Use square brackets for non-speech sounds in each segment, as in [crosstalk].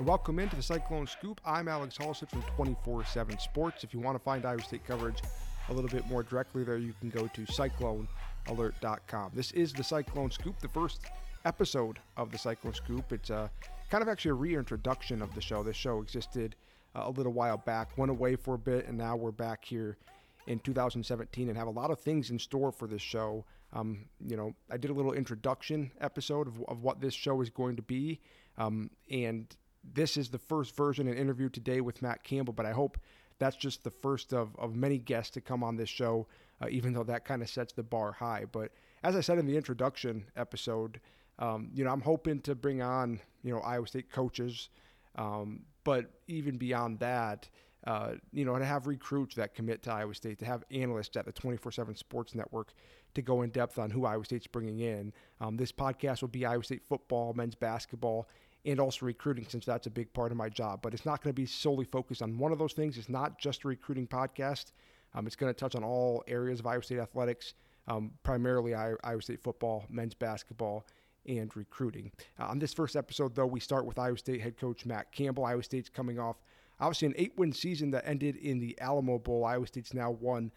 and welcome into the Cyclone Scoop. I'm Alex Halstead from 24 7 Sports. If you want to find Iowa State coverage a little bit more directly there, you can go to cyclonealert.com. This is the Cyclone Scoop, the first episode of the Cyclone Scoop. It's uh, kind of actually a reintroduction of the show. This show existed uh, a little while back, went away for a bit, and now we're back here in 2017 and have a lot of things in store for this show. Um, you know, I did a little introduction episode of, of what this show is going to be, um, and this is the first version and interview today with Matt Campbell. But I hope that's just the first of, of many guests to come on this show, uh, even though that kind of sets the bar high. But as I said in the introduction episode, um, you know, I'm hoping to bring on you know Iowa State coaches, um, but even beyond that uh, you know, to have recruits that commit to Iowa State, to have analysts at the 24 7 Sports Network to go in depth on who Iowa State's bringing in. Um, this podcast will be Iowa State football, men's basketball, and also recruiting, since that's a big part of my job. But it's not going to be solely focused on one of those things. It's not just a recruiting podcast, um, it's going to touch on all areas of Iowa State athletics, um, primarily Iowa State football, men's basketball and recruiting. Uh, on this first episode, though, we start with Iowa State head coach Matt Campbell. Iowa State's coming off obviously an eight win season that ended in the Alamo Bowl. Iowa State's now won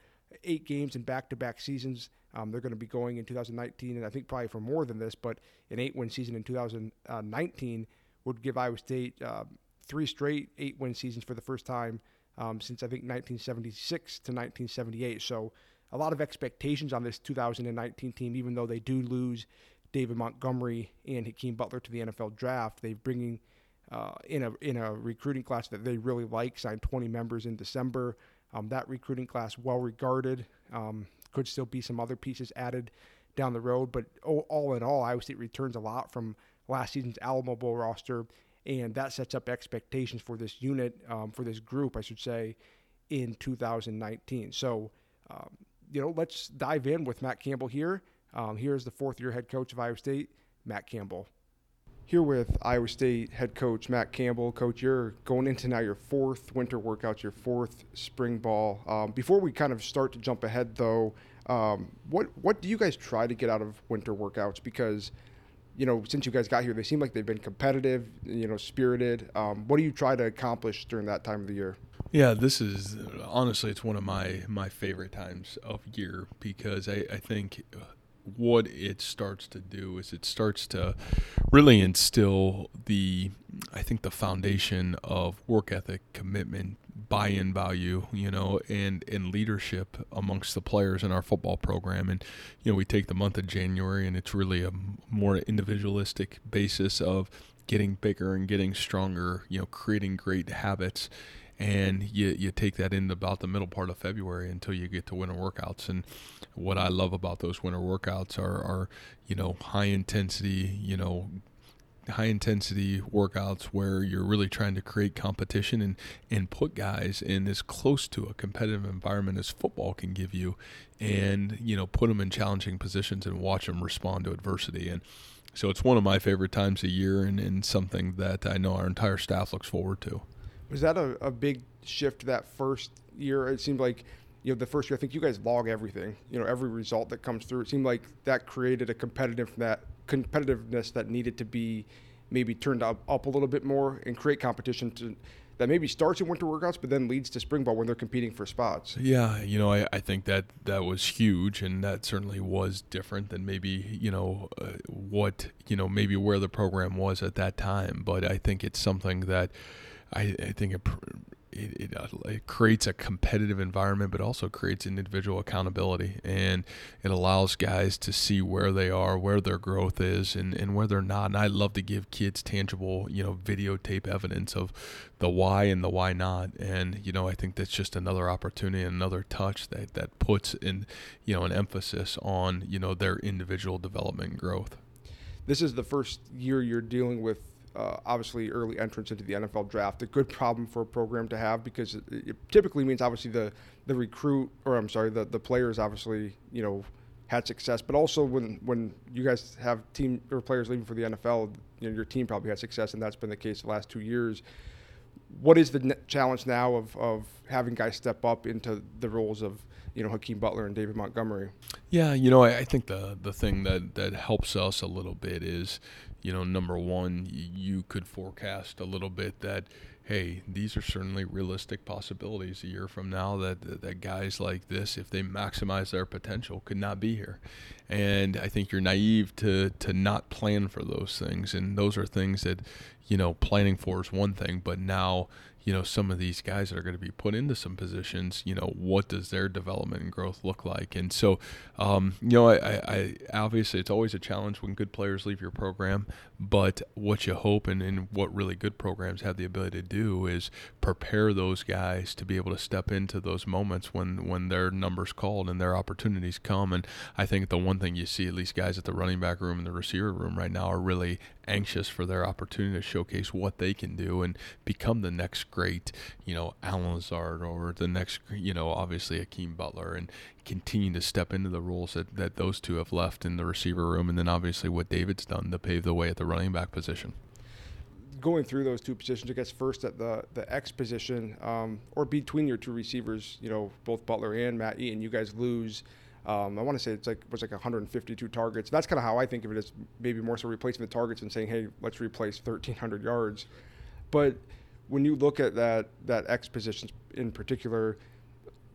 eight games in back to back seasons. Um, they're going to be going in 2019, and I think probably for more than this, but an eight win season in 2019 would give Iowa State uh, three straight eight win seasons for the first time um, since I think 1976 to 1978. So a lot of expectations on this 2019 team, even though they do lose David Montgomery and Hakeem Butler to the NFL draft. They're bringing uh, in a in a recruiting class that they really like. Signed 20 members in December. Um, that recruiting class well regarded. Um, could still be some other pieces added down the road, but all in all, Iowa State returns a lot from last season's Alamo Bowl roster, and that sets up expectations for this unit, um, for this group, I should say, in 2019. So, um, you know, let's dive in with Matt Campbell here. Um, here's the fourth year head coach of Iowa State, Matt Campbell here with Iowa State head coach Matt Campbell. Coach, you're going into now your fourth winter workouts, your fourth spring ball. Um, before we kind of start to jump ahead, though, um, what what do you guys try to get out of winter workouts? Because you know, since you guys got here, they seem like they've been competitive, you know, spirited. Um, what do you try to accomplish during that time of the year? Yeah, this is honestly, it's one of my my favorite times of year because I, I think what it starts to do is it starts to really instill the I think the foundation of work ethic, commitment, buy-in value, you know, and and leadership amongst the players in our football program. And you know, we take the month of January, and it's really a more individualistic basis of getting bigger and getting stronger. You know, creating great habits and you, you take that in about the middle part of February until you get to winter workouts. And what I love about those winter workouts are, are you know, high intensity, you know, high intensity workouts where you're really trying to create competition and, and put guys in as close to a competitive environment as football can give you and you know put them in challenging positions and watch them respond to adversity and so it's one of my favorite times a year and, and something that I know our entire staff looks forward to. Was that a, a big shift that first year? It seemed like you know the first year. I think you guys log everything. You know every result that comes through. It seemed like that created a competitive that competitiveness that needed to be maybe turned up, up a little bit more and create competition to that maybe starts in winter workouts but then leads to spring ball when they're competing for spots. Yeah, you know, I, I think that that was huge and that certainly was different than maybe, you know, uh, what, you know, maybe where the program was at that time. But I think it's something that I, I think it, it, it, uh, it, creates a competitive environment, but also creates an individual accountability. And it allows guys to see where they are, where their growth is, and, and where they're not. And I love to give kids tangible, you know, videotape evidence of the why and the why not. And, you know, I think that's just another opportunity, another touch that, that puts in, you know, an emphasis on, you know, their individual development and growth. This is the first year you're dealing with uh, obviously early entrance into the NFL draft. A good problem for a program to have because it, it, typically means obviously the the recruit or I'm sorry the the players obviously you know had success, but also when when you guys have team or players leaving for the NFL, you know, your team probably had success, and that's been the case the last two years. What is the challenge now of, of having guys step up into the roles of you know Hakeem Butler and David Montgomery? Yeah, you know I, I think the the thing that that helps us a little bit is you know, number one, you could forecast a little bit that hey, these are certainly realistic possibilities a year from now that, that, that guys like this, if they maximize their potential, could not be here. And I think you're naive to to not plan for those things, and those are things that you know planning for is one thing, but now you know some of these guys that are going to be put into some positions you know what does their development and growth look like? And so um, you know I, I, obviously it's always a challenge when good players leave your program but what you hope and, and what really good programs have the ability to do is prepare those guys to be able to step into those moments when when their numbers called and their opportunities come. And I think the one thing you see at least guys at the running back room and the receiver room right now are really anxious for their opportunity to showcase what they can do and become the next great, you know, Allen Lazard or the next, you know, obviously Hakeem Butler. And continue to step into the roles that, that those two have left in the receiver room and then obviously what David's done to pave the way at the running back position. Going through those two positions, I guess first at the the X position, um, or between your two receivers, you know, both Butler and Matt Eaton, you guys lose – um, I want to say it's like it was like 152 targets. That's kind of how I think of it as maybe more so replacing the targets and saying, hey, let's replace 1,300 yards. But when you look at that that X positions in particular,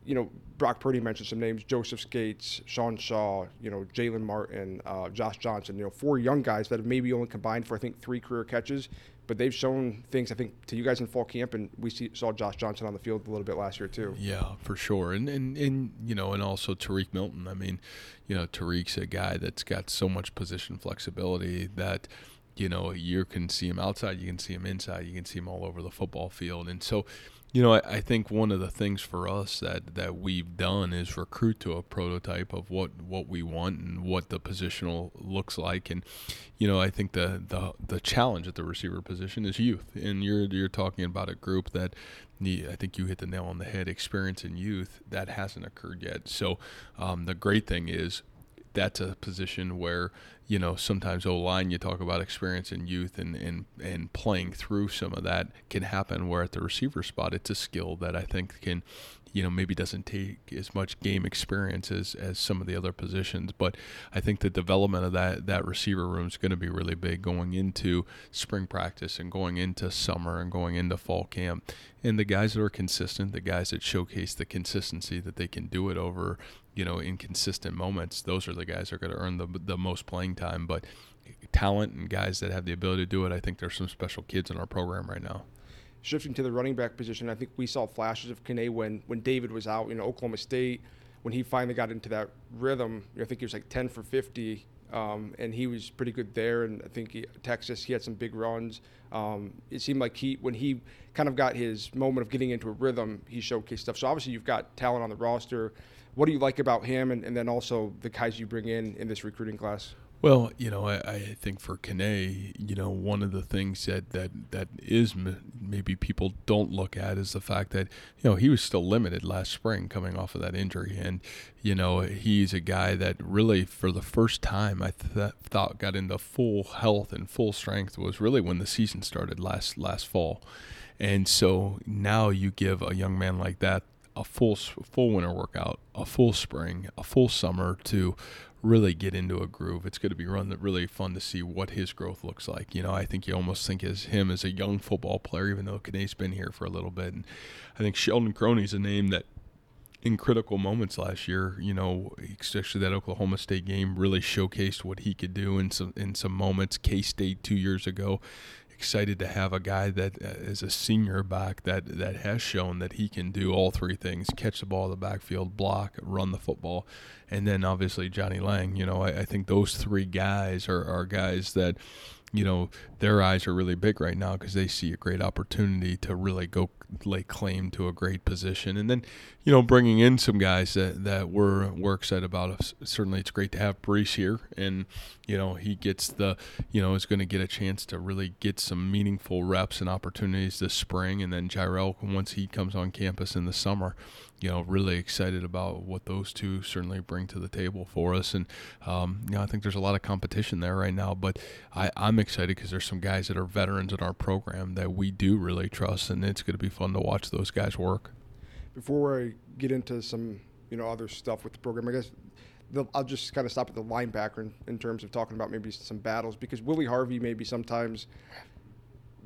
you know, Brock Purdy mentioned some names: Joseph Scates, Sean Shaw, you know, Jalen Martin, uh, Josh Johnson. You know, four young guys that have maybe only combined for I think three career catches, but they've shown things I think to you guys in fall camp, and we see, saw Josh Johnson on the field a little bit last year too. Yeah, for sure, and and and you know, and also Tarique Milton. I mean, you know, Tarique's a guy that's got so much position flexibility that you know you can see him outside, you can see him inside, you can see him all over the football field, and so you know, I, I, think one of the things for us that, that we've done is recruit to a prototype of what, what we want and what the positional looks like. And, you know, I think the, the, the challenge at the receiver position is youth. And you're, you're talking about a group that I think you hit the nail on the head. Experience in youth that hasn't occurred yet. So um, the great thing is that's a position where you know sometimes O line you talk about experience in youth and, and and playing through some of that can happen where at the receiver spot it's a skill that I think can you know maybe doesn't take as much game experience as, as some of the other positions but I think the development of that that receiver room is going to be really big going into spring practice and going into summer and going into fall camp and the guys that are consistent the guys that showcase the consistency that they can do it over you know, inconsistent moments, those are the guys that are going to earn the the most playing time. But talent and guys that have the ability to do it, I think there's some special kids in our program right now. Shifting to the running back position, I think we saw flashes of Kane when when David was out. You know, Oklahoma State when he finally got into that rhythm. I think he was like 10 for 50, um, and he was pretty good there. And I think he, Texas, he had some big runs. Um, it seemed like he, when he kind of got his moment of getting into a rhythm, he showcased stuff. So obviously, you've got talent on the roster what do you like about him, and, and then also the guys you bring in in this recruiting class? Well, you know, I, I think for Kane, you know, one of the things that that that is m- maybe people don't look at is the fact that you know he was still limited last spring coming off of that injury, and you know he's a guy that really for the first time I th- thought got into full health and full strength was really when the season started last last fall, and so now you give a young man like that a full full winter workout, a full spring, a full summer to really get into a groove. It's going to be run really fun to see what his growth looks like. You know, I think you almost think as him as a young football player, even though Kane's been here for a little bit. And I think Sheldon Croney's a name that in critical moments last year, you know, especially that Oklahoma State game really showcased what he could do in some in some moments. K State two years ago, excited to have a guy that uh, a senior back that that has shown that he can do all three things: catch the ball in the backfield, block, run the football, and then obviously Johnnie Lang. You know, I, I think those three guys are, are guys that you know their eyes are really big right now because they see a great opportunity to really go lay claim to a great position. And then you know bringing in some guys that that we're we're excited about certainly it's great to have Breece here. And you know he gets the you know is going to get a chance to really get some meaningful reps and opportunities this spring. And then Jirehl once he comes on campus in the summer you know, really excited about what those two certainly bring to the table for us. And, um, you know, I think there's a lot of competition there right now, but I, I'm excited because there's some guys that are veterans in our program that we do really trust, and it's going to be fun to watch those guys work. Before I get into some, you know, other stuff with the program, I guess the, I'll just kind of stop at the linebacker in, in terms of talking about maybe some battles because Willie Harvey maybe sometimes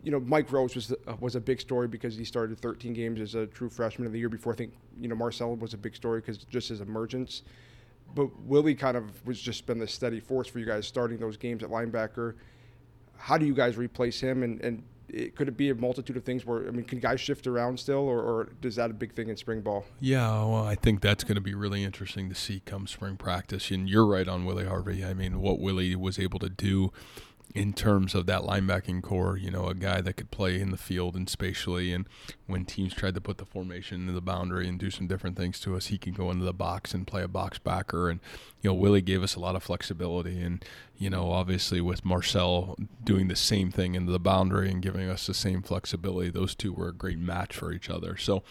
you know, Mike Rose was was a big story because he started 13 games as a true freshman of the year before. I think you know Marcel was a big story because just his emergence. But Willie kind of was just been the steady force for you guys starting those games at linebacker. How do you guys replace him? And, and it, could it be a multitude of things where I mean, can guys shift around still, or, or is that a big thing in spring ball? Yeah, well, I think that's going to be really interesting to see come spring practice. And you're right on Willie Harvey. I mean, what Willie was able to do in terms of that linebacking core, you know, a guy that could play in the field and spatially. And when teams tried to put the formation into the boundary and do some different things to us, he can go into the box and play a box backer. And, you know, Willie gave us a lot of flexibility. And, you know, obviously with Marcel doing the same thing into the boundary and giving us the same flexibility, those two were a great match for each other. So,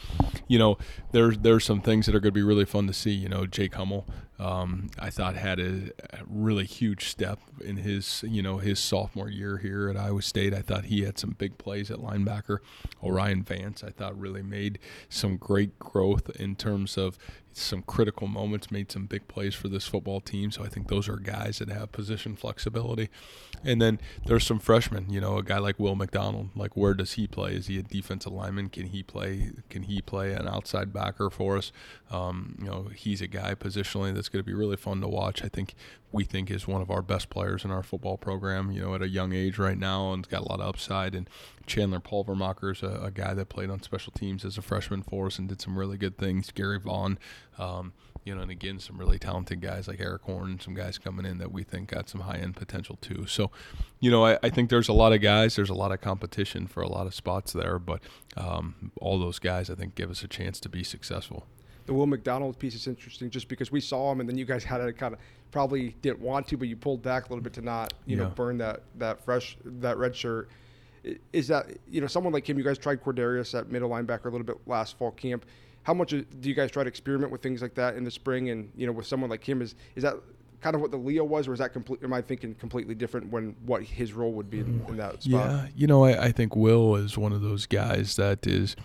you know, there's there's some things that are going to be really fun to see. You know, Jake Hummel, um, I thought had a, a, really huge step in his, you know, his sophomore year here at Iowa State. I thought he had some big plays at linebacker. O'Rien Vance, thought really made some great growth in terms of some critical moments, made some big plays for this football team. So I think those are guys that have position flexibility. And then there's some freshmen, you know, a guy like Will McDonald. Like where does he play? Is he a defensive lineman? Can he play? Can he play an outside backer for us? Um, you know, he's a guy positionally that's going to be really fun to watch. I think we think is one of our best players in our football program. You know, at a young age right now, and's got a lot of upside. And Chandler Pulvermacher is a, a guy that played on special teams as a freshman for us and did some really good things. Gary Vaughn. Um, you know, and again, some really talented guys like Eric Horn, some guys coming in that we think got some high end potential too. So, you know, I, I, think there's a lot of guys, there's a lot of competition for a lot of spots there, but um, all those guys, I think, give us a chance to be successful. The Will McDonald piece is interesting just because we saw him and then you guys had to kind of probably didn't want to, but you pulled back a little bit to not, you yeah. know, burn that, that fresh, that red shirt. Is that, you know, someone like him, you guys tried Cordarius at middle linebacker a little bit last fall camp how much do you guys try to experiment with things like that in the spring? And you know, with someone like him, is is that kind of what the Leo was, or is that complete? Am I thinking completely different when what his role would be in, in that spot? Yeah, you know, I, I think Will is one of those guys that is,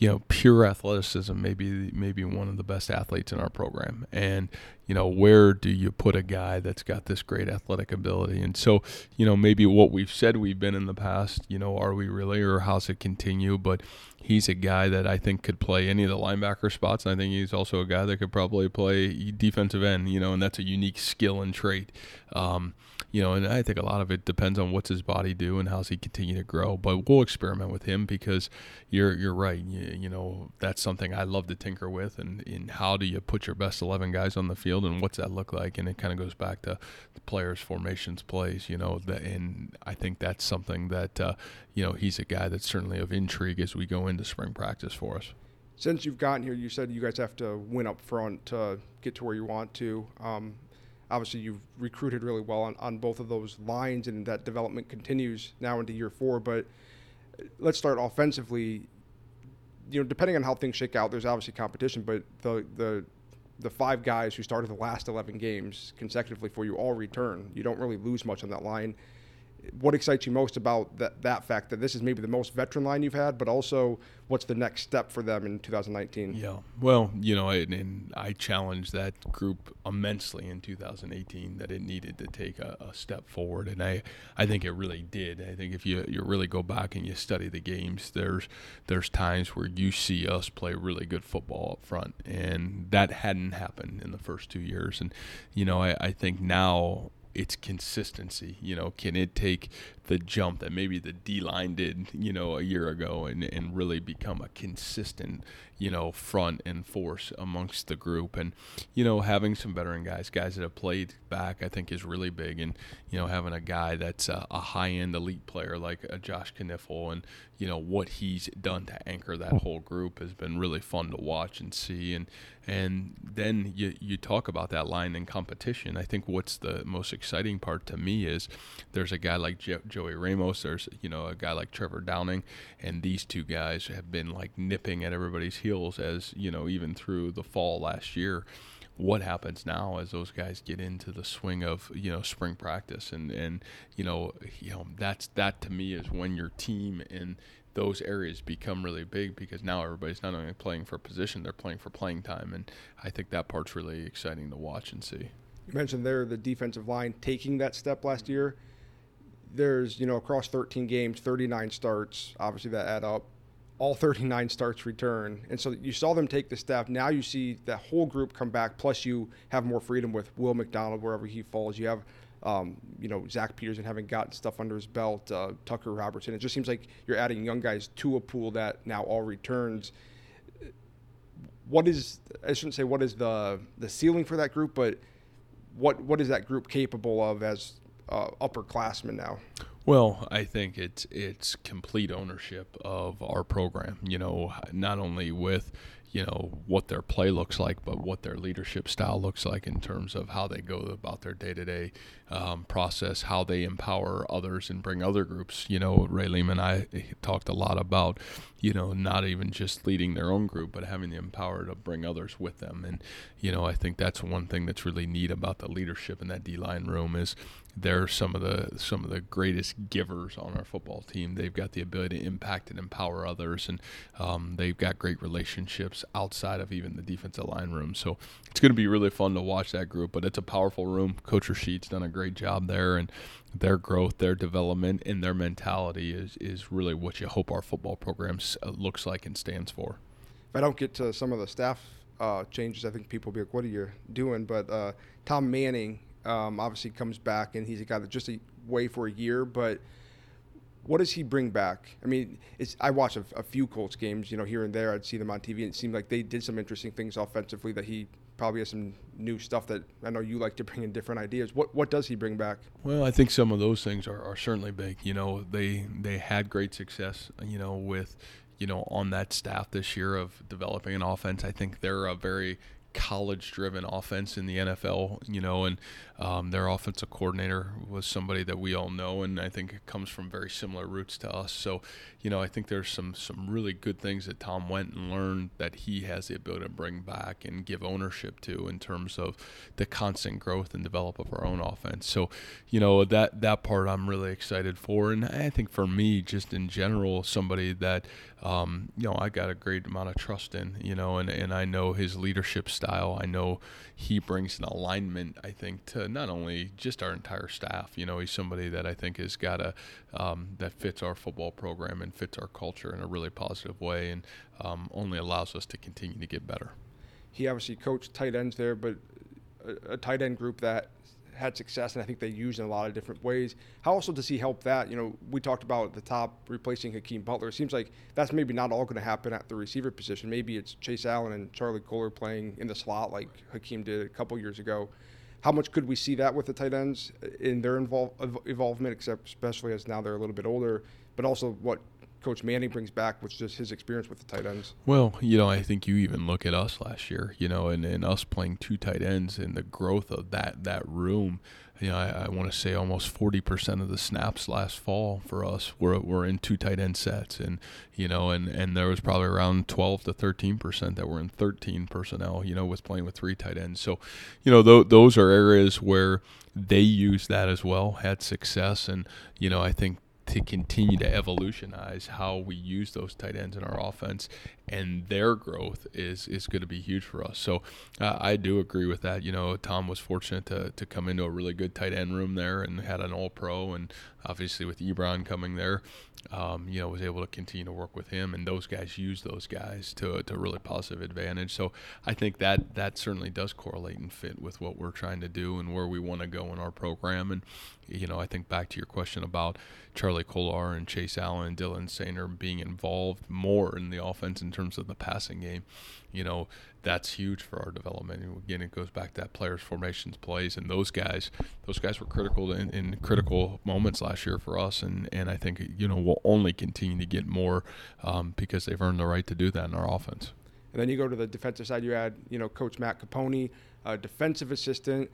you know, pure athleticism. Maybe maybe one of the best athletes in our program, and you know, where do you put a guy that's got this great athletic ability? And so, you know, maybe what we've said we've been in the past, you know, are we really, or how's it continue? But he's a guy that I think could play any of the linebacker spots. And I think he's also a guy that could probably play defensive end, you know, and that's a unique skill and trait. Um, you know, and I think a lot of it depends on what's his body do and how's he continue to grow. But we'll experiment with him because you're you're right. You, you know, that's something I love to tinker with. And in how do you put your best eleven guys on the field, and what's that look like? And it kind of goes back to the players' formations, plays. You know, and I think that's something that uh, you know he's a guy that's certainly of intrigue as we go into spring practice for us. Since you've gotten here, you said you guys have to win up front to get to where you want to. Um, obviously, you've recruited really well on, on both of those lines, and that development continues now into year four. But let's start offensively. You know, depending on how things shake out, there's obviously competition, but the the the five guys who started the last 11 games consecutively for you all return. You don't really lose much on that line what excites you most about that, that fact that this is maybe the most veteran line you've had, but also what's the next step for them in 2019? Yeah, well, you know, and, and I challenged that group immensely in 2018 that it needed to take a, a, step forward, and I, I think it really did. I think if you you really go back and you study the games, there's there's times where you see us play really good football up front, and that hadn't happened in the first two years, and you know, I, I think now its consistency. You know, can it take the jump that maybe the D line did, you know, a year ago and, and really become a consistent, you know, front and force amongst the group. And, you know, having some veteran guys, guys that have played back, I think is really big. And, you know, having a guy that's a, a high end elite player like a Josh Knipfel and, you know, what he's done to anchor that whole group has been really fun to watch and see. And, and then you, you talk about that line in competition. I think what's the most exciting part to me is there's a guy like Joe, Joey Ramos. There's you know a guy like Trevor Downing, and these two guys have been like nipping at everybody's heels as you know even through the fall last year. What happens now as those guys get into the swing of you know spring practice and and you know you know that's that to me is when your team in those areas become really big because now everybody's not only playing for position, they're playing for playing time. And I think that part's really exciting to watch and see. You mentioned there the defensive line taking that step last year. There's, you know, across 13 games, 39 starts, obviously that add up. All 39 starts return. And so you saw them take the step. Now you see that whole group come back, plus you have more freedom with Will McDonald wherever he falls. You have um, you know, Zach Petersen having gotten stuff under his belt, uh, Tucker Robertson. It just seems like you're adding young guys to a pool that now all returns. What is I shouldn't say what is the the ceiling for that group, but what what is that group capable of as uh, upperclassmen now? Well, I think it's it's complete ownership of our program. You know, not only with you know what their play looks like, but what their leadership style looks like in terms of how they go about their day-to-day um, process, how they empower others and bring other groups. You know, Ray Lima and I talked a lot about, you know, not even just leading their own group, but having the empower to bring others with them. And you know, I think that's one thing that's really neat about the leadership in that D-line room is they're some of the some of the greatest givers on our football team. They've got the ability to impact and empower others, and um, they've got great relationships outside of even the defensive line room. So it's going to be really fun to watch that group. But it's a powerful room. Coach Rasheed's done a great job there, and their growth, their development, and their mentality is is really what you hope our football program uh, looks like and stands for. If I don't get to some of the staff uh, changes, I think people will be like, "What are you doing?" But uh, Tom Manning um, obviously comes back, and he's a guy that just away for a year. But what does he bring back? I mean, I watch a, a, few Colts games, you know, here and there. I'd see them on TV, and it seemed like they did some interesting things offensively. That he probably has some new stuff that I know you like to bring in different ideas. What what does he bring back? Well, I think some of those things are, are certainly big. You know, they they had great success. You know, with you know on that staff this year of developing an offense. I think they're a very college driven offense in the NFL, you know, and um, their offensive coordinator was somebody that we all know, and I think it comes from very similar roots to us. So, you know, I think there's some some really good things that Tom went and learned that he has the ability to bring back and give ownership to in terms of the constant growth and develop of our own offense. So, you know, that that part I'm really excited for, and I think for me, just in general, somebody that um, you know I got a great amount of trust in, you know, and and I know his leadership style. I know he brings an alignment, I think, to not only just our entire staff. You know, he's somebody that I think has got a um, that fits our football program and fits our culture in a really positive way, and um, only allows us to continue to get better. He obviously coached tight ends there, but a, a tight end group that had success, and I think they used in a lot of different ways. How also does he help that? You know, we talked about the top replacing Hakeem Butler. It seems like that's maybe not all going to happen at the receiver position. Maybe it's Chase Allen and Charlie Kolar playing in the slot like Hakeem did a couple years ago. How much could we see that with the tight ends in their involve, involvement, except especially as now they're a little bit older, but also what Coach Manning brings back, which is his experience with the tight ends. Well, you know, I think you even look at us last year, you know, and, and us playing two tight ends and the growth of that that room you know, I, I want to say almost 40% of the snaps last fall for us were, were in two tight end sets. And, you know, and, and there was probably around 12 to 13% that were in 13 personnel, you know, with playing with three tight ends. So, you know, th- those are areas where they use that as well, had success. And, you know, I think to continue to evolutionize how we use those tight ends in our offense, and their growth is is going to be huge for us. So uh, I do agree with that. You know, Tom was fortunate to to come into a really good tight end room there and had an All Pro, and obviously with Ebron coming there, um, you know, was able to continue to work with him, and those guys use those guys to to really positive advantage. So I think that that certainly does correlate and fit with what we're trying to do and where we want to go in our program. And you know, I think back to your question about Charlie Kolar and Chase Allen and Dylan Soehner being involved more in the offense in terms of the passing game. You know, that's huge for our development. And again, it goes back to that players formations plays, and those guys, those guys were critical in, in, critical moments last year for us, and and I think you know we'll only continue to get more um, because they've earned the right to do that in our offense. And then you go to the defensive side. You add you know Coach Matt Caponi, defensive assistant.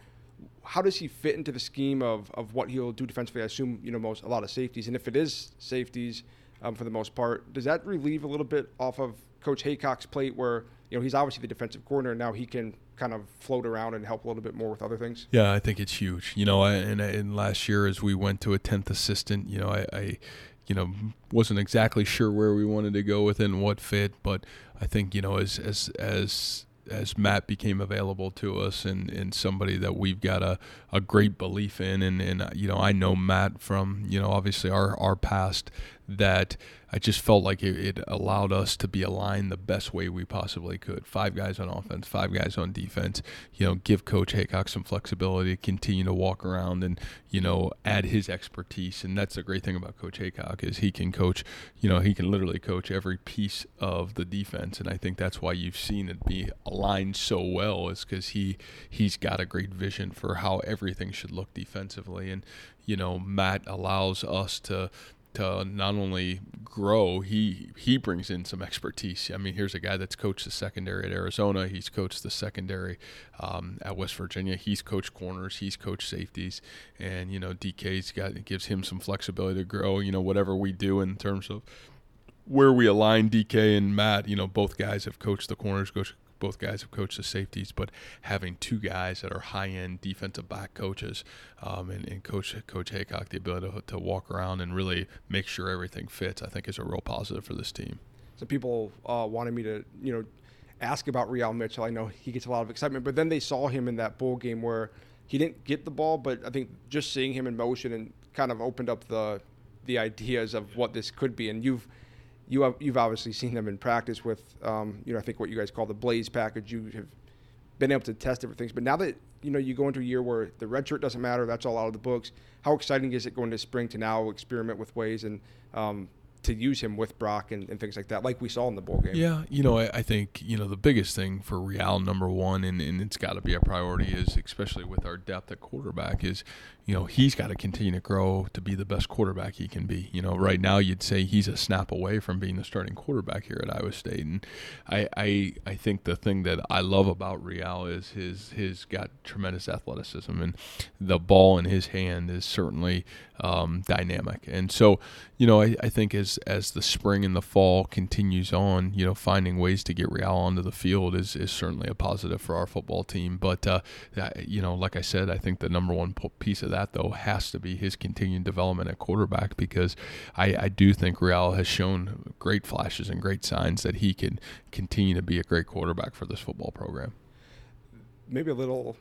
How does he fit into the scheme of, of what he'll do defensively? I assume you know most a lot of safeties, and if it is safeties um, for the most part, does that relieve a little bit off of Coach Heacock's plate where you know he's obviously the defensive coordinator now he can kind of float around and help a little bit more with other things. Yeah, I think it's huge. You know, I, and, and last year as we went to a tenth assistant, you know, I, I you know wasn't exactly sure where we wanted to go with it and what fit, but I think you know as as as as Matt became available to us and, and somebody that we've got a, a great belief in and, and you know I know Matt from you know obviously our our past that I just felt like it, it, allowed us to be aligned the best way we possibly could. Five guys on offense, five guys on defense. You know, give Coach Heacock some flexibility to continue to walk around and you know add his expertise. And that's the great thing about Coach Heacock is he can coach. You know, he can literally coach every piece of the defense. And I think that's why you've seen it be aligned so well is because he he's got a great vision for how everything should look defensively. And you know, Matt allows us to to not only grow, he he brings in some expertise. I mean, here's a guy that's coached the secondary at Arizona. He's coached the secondary um, at West Virginia. He's coached corners. He's coached safeties, and you know, DK's got gives him some flexibility to grow. You know, whatever we do in terms of where we align DK and Matt, you know, both guys have coached the corners, coached both guys have coached the safeties, but having two guys that are high end defensive back coaches um, and, and, coach Coach Heacock the ability to, to, walk around and really make sure everything fits, I think is a real positive for this team. So people uh, wanted me to, you know, ask about Re-al Mitchell. I know he gets a lot of excitement, but then they saw him in that bowl game where he didn't get the ball, but I think just seeing him in motion and kind of opened up the the ideas of what this could be. And you've you have you've obviously seen them in practice with um, you know I think what you guys call the Blaze package. You have been able to test different things, but now that you know you go into a year where the red shirt doesn't matter, that's all out of the books. How exciting is it going to spring to now experiment with ways and um, to use him with Brock and, and, things like that, like we saw in the bowl game. Yeah, you know, I, I think you know the biggest thing for Re-al number one, and, and it's got to be a priority, is especially with our depth at quarterback, is you know he's got to continue to grow to be the best quarterback he can be. You know, right now you'd say he's a snap away from being the starting quarterback here at Iowa State, and I I, I think the thing that I love about Re-al is his his got tremendous athleticism, and the ball in his hand is certainly um, dynamic, and so you know I, I think as as the spring and the fall continues on, you know, finding ways to get Re-al onto the field is, is certainly a positive for our football team. But uh, you know, like I said, I think the number one piece of that though has to be his continued development at quarterback because I, I do think Re-al has shown great flashes and great signs that he can continue to be a great quarterback for this football program. Maybe a little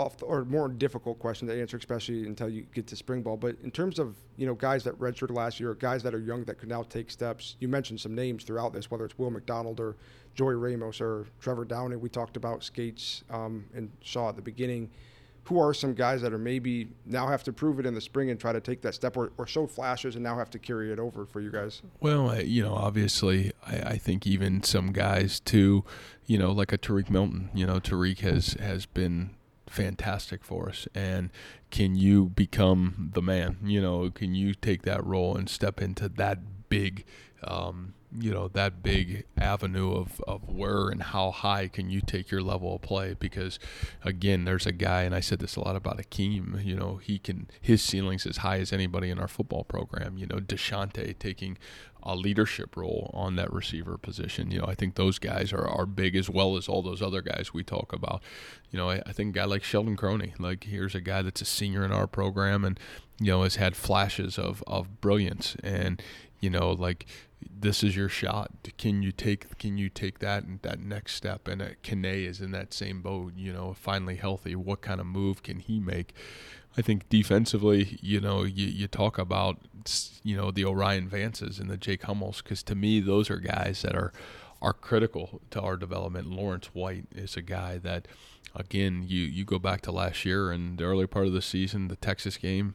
off the, or more difficult question to answer, especially until you get to spring ball. But in terms of you know guys that redshirted last year, guys that are young that could now take steps, you mentioned some names throughout this, whether it's Will McDonald or Joey Ramos or Trevor Downey. We talked about Scates um, and Shaw at the beginning. Who are some guys that are maybe now have to prove it in the spring and try to take that step, or, or show flashes and now have to carry it over for you guys? Well, you know, obviously, I, I think even some guys too, you know, like a Tarique Milton. You know, Tarique has has been fantastic for us. And can you become the man? You know can you take that role and step into that big um, you know that big avenue of, of where and how high can you take your level of play because again there's a guy and I said this a lot about Hakeem you know he can his ceiling's as high as anybody in our football program you know Deshaunte taking a leadership role on that receiver position. You know, I think those guys are, are big as well as all those other guys we talk about. You know, I, I think a guy like Sheldon Croney, like here's a guy that's a senior in our program and, you know, has had flashes of, of brilliance and, you know, like this is your shot. Can you take can you take that and that next step? And uh, Kane is in that same boat, you know, finally healthy. What kind of move can he make? I think defensively, you know, you, you talk about, you know, the O'Rien Vances and the Jake Hummels, because to me, those are guys that are are critical to our development. Lawrence White is a guy that, again, you, you go back to last year and the early part of the season, the Texas game,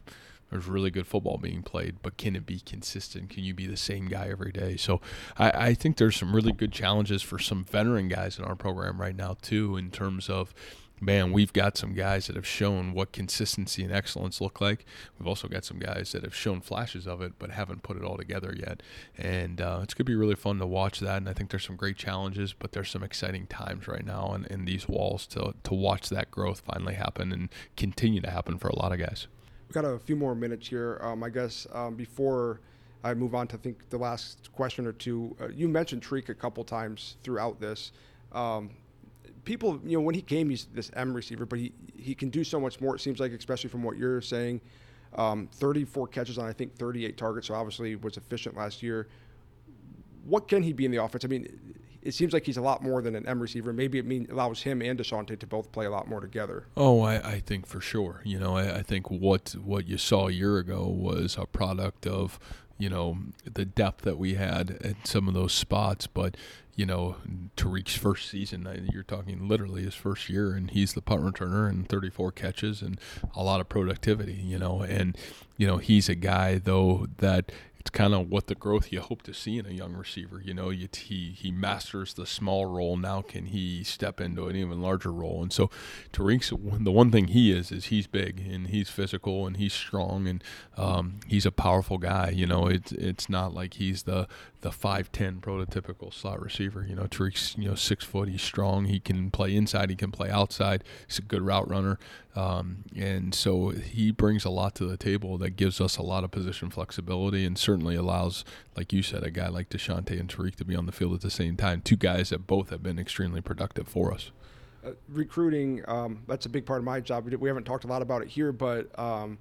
there's really good football being played, but can it be consistent? Can you be the same guy every day? So I, I think there's some really good challenges for some veteran guys in our program right now, too, in terms of – man, we've got some guys that have shown what consistency and excellence look like. We've also got some guys that have shown flashes of it, but haven't put it all together yet. And uh, it's going to be really fun to watch that. And I think there's some great challenges, but there's some exciting times right now in, in these walls to, to watch that growth finally happen and continue to happen for a lot of guys. We've got a few more minutes here. Um, I guess um, before I move on to I think the last question or two, uh, you mentioned Tarique a couple times throughout this. Um, people, you know, when he came, he's this M receiver, but he he can do so much more. It seems like, especially from what you're saying, um, 34 catches on I think 38 targets. So obviously was efficient last year. What can he be in the offense? I mean, it seems like he's a lot more than an M receiver. Maybe it allows him and Deshaunte to both play a lot more together. Oh, I, I think for sure. You know, I, I think what what you saw a year ago was a product of you know the depth that we had at some of those spots, but you know, Tarique's first season, you're talking literally his first year, and he's the punt returner and 34 catches and a lot of productivity, you know. And, you know, he's a guy, though, that it's kind of what the growth you hope to see in a young receiver. You know, you, he he masters the small role. Now can he step into an even larger role? And so, Tarique's the one thing he is is he's big and he's physical and he's strong and um, he's a powerful guy. You know, it's it's not like he's the the five ten prototypical slot receiver. You know, Tarique's you know six foot. He's strong. He can play inside. He can play outside. He's a good route runner. Um, and so he brings a lot to the table that gives us a lot of position flexibility and certainly allows, like you said, a guy like Deshaunte and Tarique to be on the field at the same time. Two guys that both have been extremely productive for us. Uh, recruiting, um, that's a big part of my job. We haven't talked a lot about it here, but um,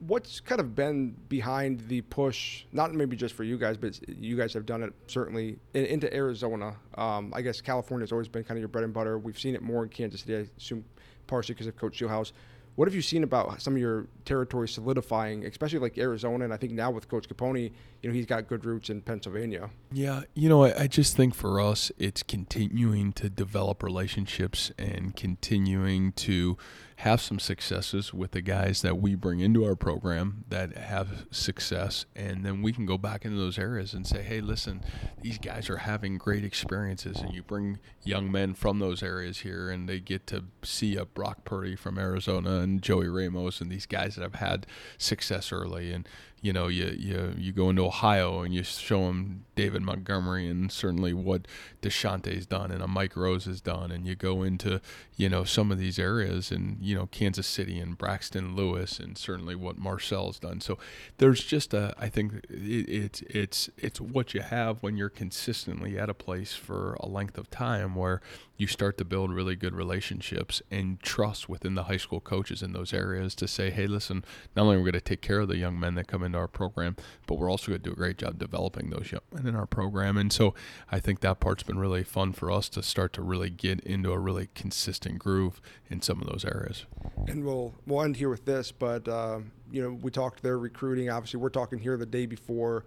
what's kind of been behind the push, not maybe just for you guys, but you guys have done it certainly in, into Arizona. Um, I guess California has always been kind of your bread and butter. We've seen it more in Kansas City. I assume partially because of Coach Scheelhaase. What have you seen about some of your territory solidifying, especially like Arizona, and I think now with Coach Caponi, you know he's got good roots in Pennsylvania. Yeah, you know, I, I just think for us, it's continuing to develop relationships and continuing to have some successes with the guys that we bring into our program that have success, and then we can go back into those areas and say, hey, listen, these guys are having great experiences, and you bring young men from those areas here, and they get to see a Brock Purdy from Arizona and Joey Ramos and these guys that have had success early, and you know, you, you you go into Ohio and you show them David Montgomery and certainly what Deshaunte's done and a Mike Rose has done, and you go into you know some of these areas and you know Kansas City and Braxton Lewis and certainly what Marcel's done. So there's just a I think it, it's it's it's what you have when you're consistently at a place for a length of time where you start to build really good relationships and trust within the high school coaches in those areas to say, hey, listen, not only are we going to take care of the young men that come into our program, but we're also going to do a great job developing those young men in our program. And so I think that part's been really fun for us to start to really get into a really consistent groove in some of those areas. And we'll we'll end here with this, but uh, you know we talked there recruiting. Obviously, we're talking here the day before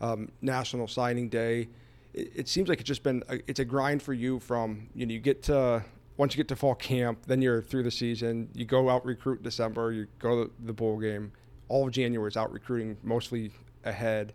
um, National Signing Day it, it seems like it's just been a, it's a grind for you from you know you get to once you get to fall camp, then you're through the season. You go out recruit December. You go to the bowl game. All of January is out recruiting, mostly ahead.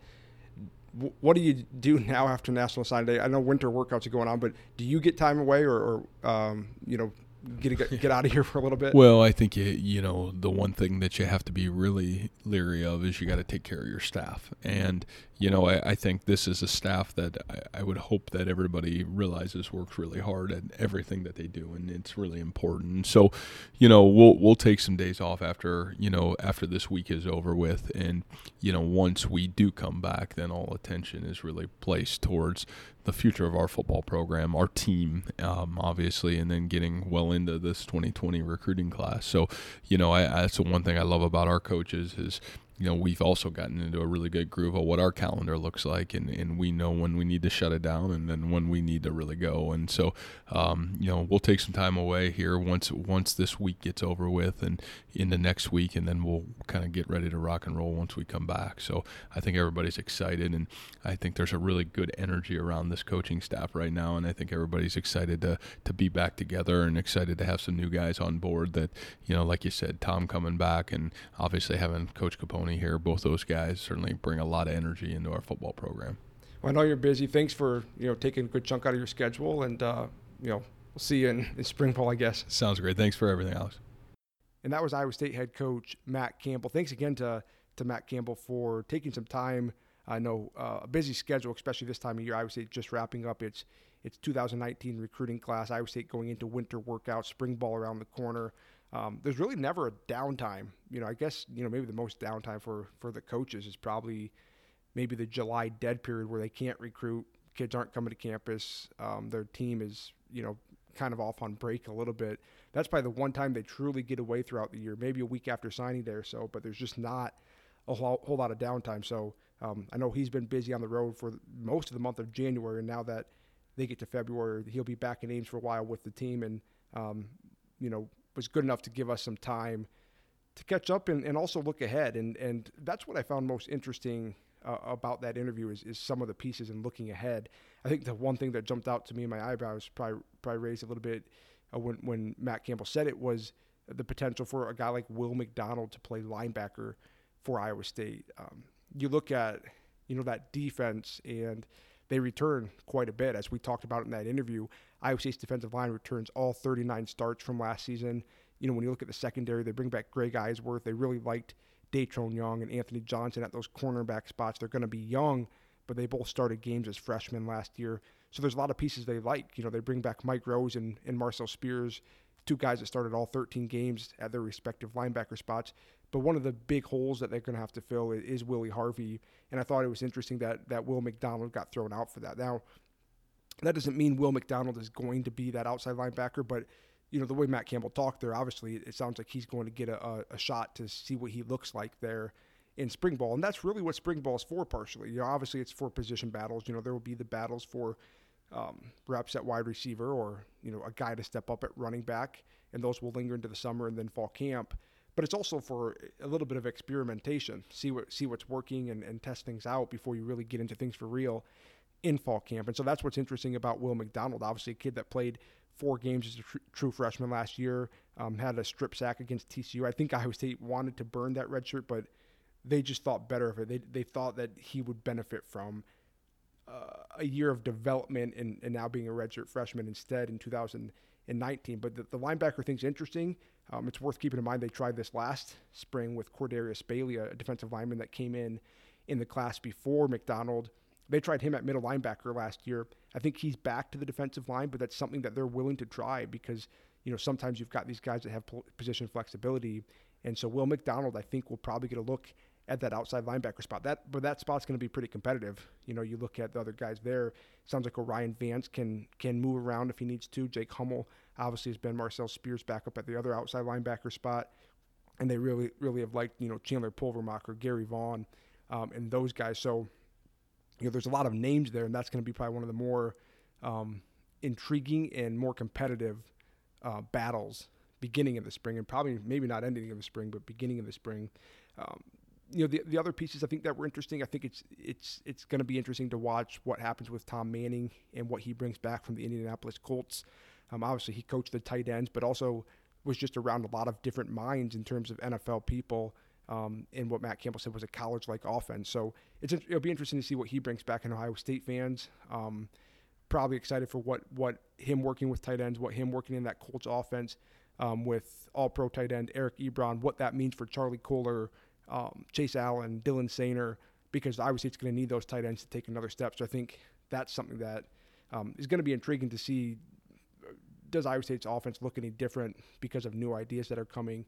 what do you do [laughs] now after National Sign Day? I know winter workouts are going on, but do you get time away, or, or um, you know, get get out of here [laughs] for a little bit? Well, I think you, you know the one thing that you have to be really leery of is you got to take care of your staff, and you know I, I think this is a staff that I, I, would hope that everybody realizes works really hard at everything that they do, and it's really important. So, you know, we'll we'll take some days off after you know after this week is over with, and you know once we do come back, then all attention is really placed towards the future of our football program, our team, um, obviously, and then getting well into this 2020 recruiting class. So, you know, I, that's the one thing I love about our coaches is you know, we've also gotten into a really good groove of what our calendar looks like, and, and we know when we need to shut it down and then when we need to really go. And so, um, you know, we'll take some time away here once once this week gets over with and into next week, and then we'll kind of get ready to rock and roll once we come back. So I think everybody's excited, and I think there's a really good energy around this coaching staff right now, and I think everybody's excited to to be back together and excited to have some new guys on board. That you know, like you said, Tom coming back, and obviously having Coach Caponi here. Both those guys certainly bring a lot of energy into our football program. Well, I know you're busy. Thanks for you know taking a good chunk out of your schedule, and uh, you know we'll see you in, in spring ball, I guess. Sounds great. Thanks for everything, Alex. And that was Iowa State head coach Matt Campbell. Thanks again to to Matt Campbell for taking some time. I know uh, a busy schedule, especially this time of year. Iowa State just wrapping up its its 2019 recruiting class. Iowa State going into winter workouts, spring ball around the corner um, there's really never a downtime. You know, I guess you know maybe the most downtime for for the coaches is probably maybe the July dead period where they can't recruit. Kids aren't coming to campus. Um, their team is you know kind of off on break a little bit. That's probably the one time they truly get away throughout the year. Maybe a week after signing day or so, but there's just not a whole, whole lot of downtime. So um, I know he's been busy on the road for most of the month of January, and now that they get to February, he'll be back in Ames for a while with the team, and um, you know was good enough to give us some time to catch up and, and also look ahead. And and that's what I found most interesting uh, about that interview is, is some of the pieces and looking ahead. I think the one thing that jumped out to me in my eyebrows probably probably raised a little bit uh, when when Matt Campbell said it was the potential for a guy like Will McDonald to play linebacker for Iowa State. Um, you look at you know that defense and they return quite a bit as we talked about in that interview. Iowa State's defensive line returns all 39 starts from last season. You know when you look at the secondary, they bring back Greg Eisworth. They really liked Datrone Young and Anthony Johnson at those cornerback spots. They're going to be young, but they both started games as freshmen last year. So there's a lot of pieces they like. You know, they bring back Mike Rose and, and Marcel Spears, two guys that started all 13 games at their respective linebacker spots. But one of the big holes that they're going to have to fill is Willie Harvey. And I thought it was interesting that, that Will McDonald got thrown out for that. Now, that doesn't mean Will McDonald is going to be that outside linebacker, but you know, the way Matt Campbell talked there, obviously it sounds like he's going to get a, a, shot to see what he looks like there in spring ball. And that's really what spring ball is for, partially. You know, obviously it's for position battles. You know, there will be the battles for um, reps at wide receiver or, you know, a guy to step up at running back. And those will linger into the summer and then fall camp. But it's also for a little bit of experimentation, see what see what's working and, and test things out before you really get into things for real in fall camp. And so that's what's interesting about Will McDonald. Obviously, a kid that played four games as a tr- true freshman last year, um, had a strip sack against TCU. I think Iowa State wanted to burn that red shirt, but they just thought better of it. They, they thought that he would benefit from uh, a year of development and, and now being a redshirt freshman instead in 2019. But the, the linebacker thing's interesting. Um, it's worth keeping in mind they tried this last spring with Cordarius Bailey, a defensive lineman that came in in the class before McDonald. They tried him at middle linebacker last year. I think he's back to the defensive line, but that's something that they're willing to try because you know sometimes you've got these guys that have position flexibility, and so Will McDonald I think will probably get a look at that outside linebacker spot. That but that spot's going to be pretty competitive. You know, you look at the other guys there. Sounds like O'Rien Vance can can move around if he needs to. Jake Hummel obviously has been Marcel Spears back up at the other outside linebacker spot, and they really really have liked you know Chandler Pulvermacher, Gary Vaughn, um, and those guys. So you know, there's a lot of names there, and that's going to be probably one of the more um, intriguing and more competitive uh, battles beginning of the spring, and probably maybe not ending of the spring, but beginning of the spring. Um, you know, the the other pieces I think that were interesting. I think it's it's it's going to be interesting to watch what happens with Tom Manning and what he brings back from the Indianapolis Colts. Um, obviously, he coached the tight ends, but also was just around a lot of different minds in terms of NFL people um, in what Matt Campbell said was a college-like offense. So it'll be interesting to see what he brings back in Iowa State fans. Um, probably excited for what what him working with tight ends, what him working in that Colts offense um, with All-Pro tight end Eric Ebron, what that means for Charlie Kolar, um, Chase Allen, Dylan Soehner, because Iowa State's going to need those tight ends to take another step. So I think that's something that um, is going to be intriguing to see. Does Iowa State's offense look any different because of new ideas that are coming?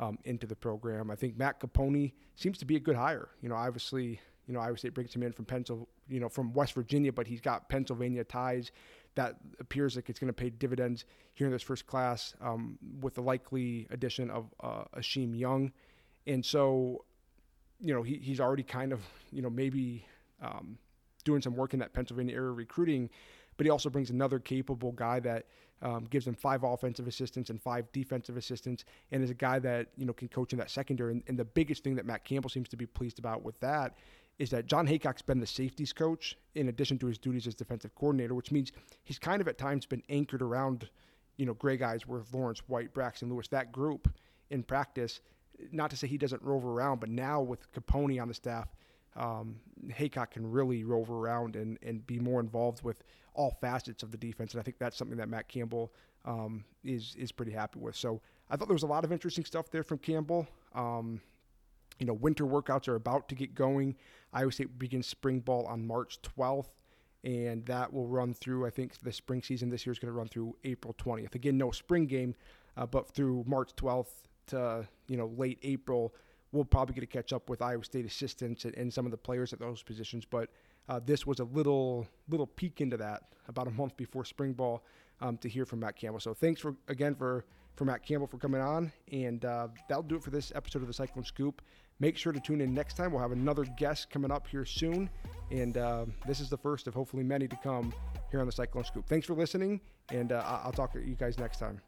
um, into the program. I think Matt Caponi seems to be a good hire. You know, obviously, you know, Iowa State brings him in from Pennsylvania, you know, from West Virginia, but he's got Pennsylvania ties. That appears like it's going to pay dividends here in this first class um, with the likely addition of uh, Asheem Young. And so, you know, he, he's already kind of, you know, maybe um, doing some work in that Pennsylvania area recruiting, but he also brings another capable guy that – um, gives them five offensive assistants and five defensive assistants, and is a guy that you know can coach in that secondary. And, and the biggest thing that Matt Campbell seems to be pleased about with that is that Jon Heacock's been the safeties coach in addition to his duties as defensive coordinator, which means he's kind of at times been anchored around, you know, Greg Eisworth, Lawrence White, Braxton Lewis, that group in practice. Not to say he doesn't rove around, but now with Caponi on the staff, um, Heacock can really rove around and, and be more involved with all facets of the defense. And I think that's something that Matt Campbell um, is is pretty happy with. So I thought there was a lot of interesting stuff there from Campbell. Um, you know, winter workouts are about to get going. Iowa State begins spring ball on March 12th, and that will run through. I think the spring season this year is going to run through April 20th. Again, no spring game, uh, but through March 12th to you know late April, we'll probably get to catch up with Iowa State assistants and, and some of the players at those positions. But uh, this was a little little peek into that about a month before spring ball um, to hear from Matt Campbell. So thanks for again for for Matt Campbell for coming on, and uh, that'll do it for this episode of the Cyclone Scoop. Make sure to tune in next time. We'll have another guest coming up here soon, and uh, this is the first of hopefully many to come here on the Cyclone Scoop. Thanks for listening, and uh, I'll talk to you guys next time.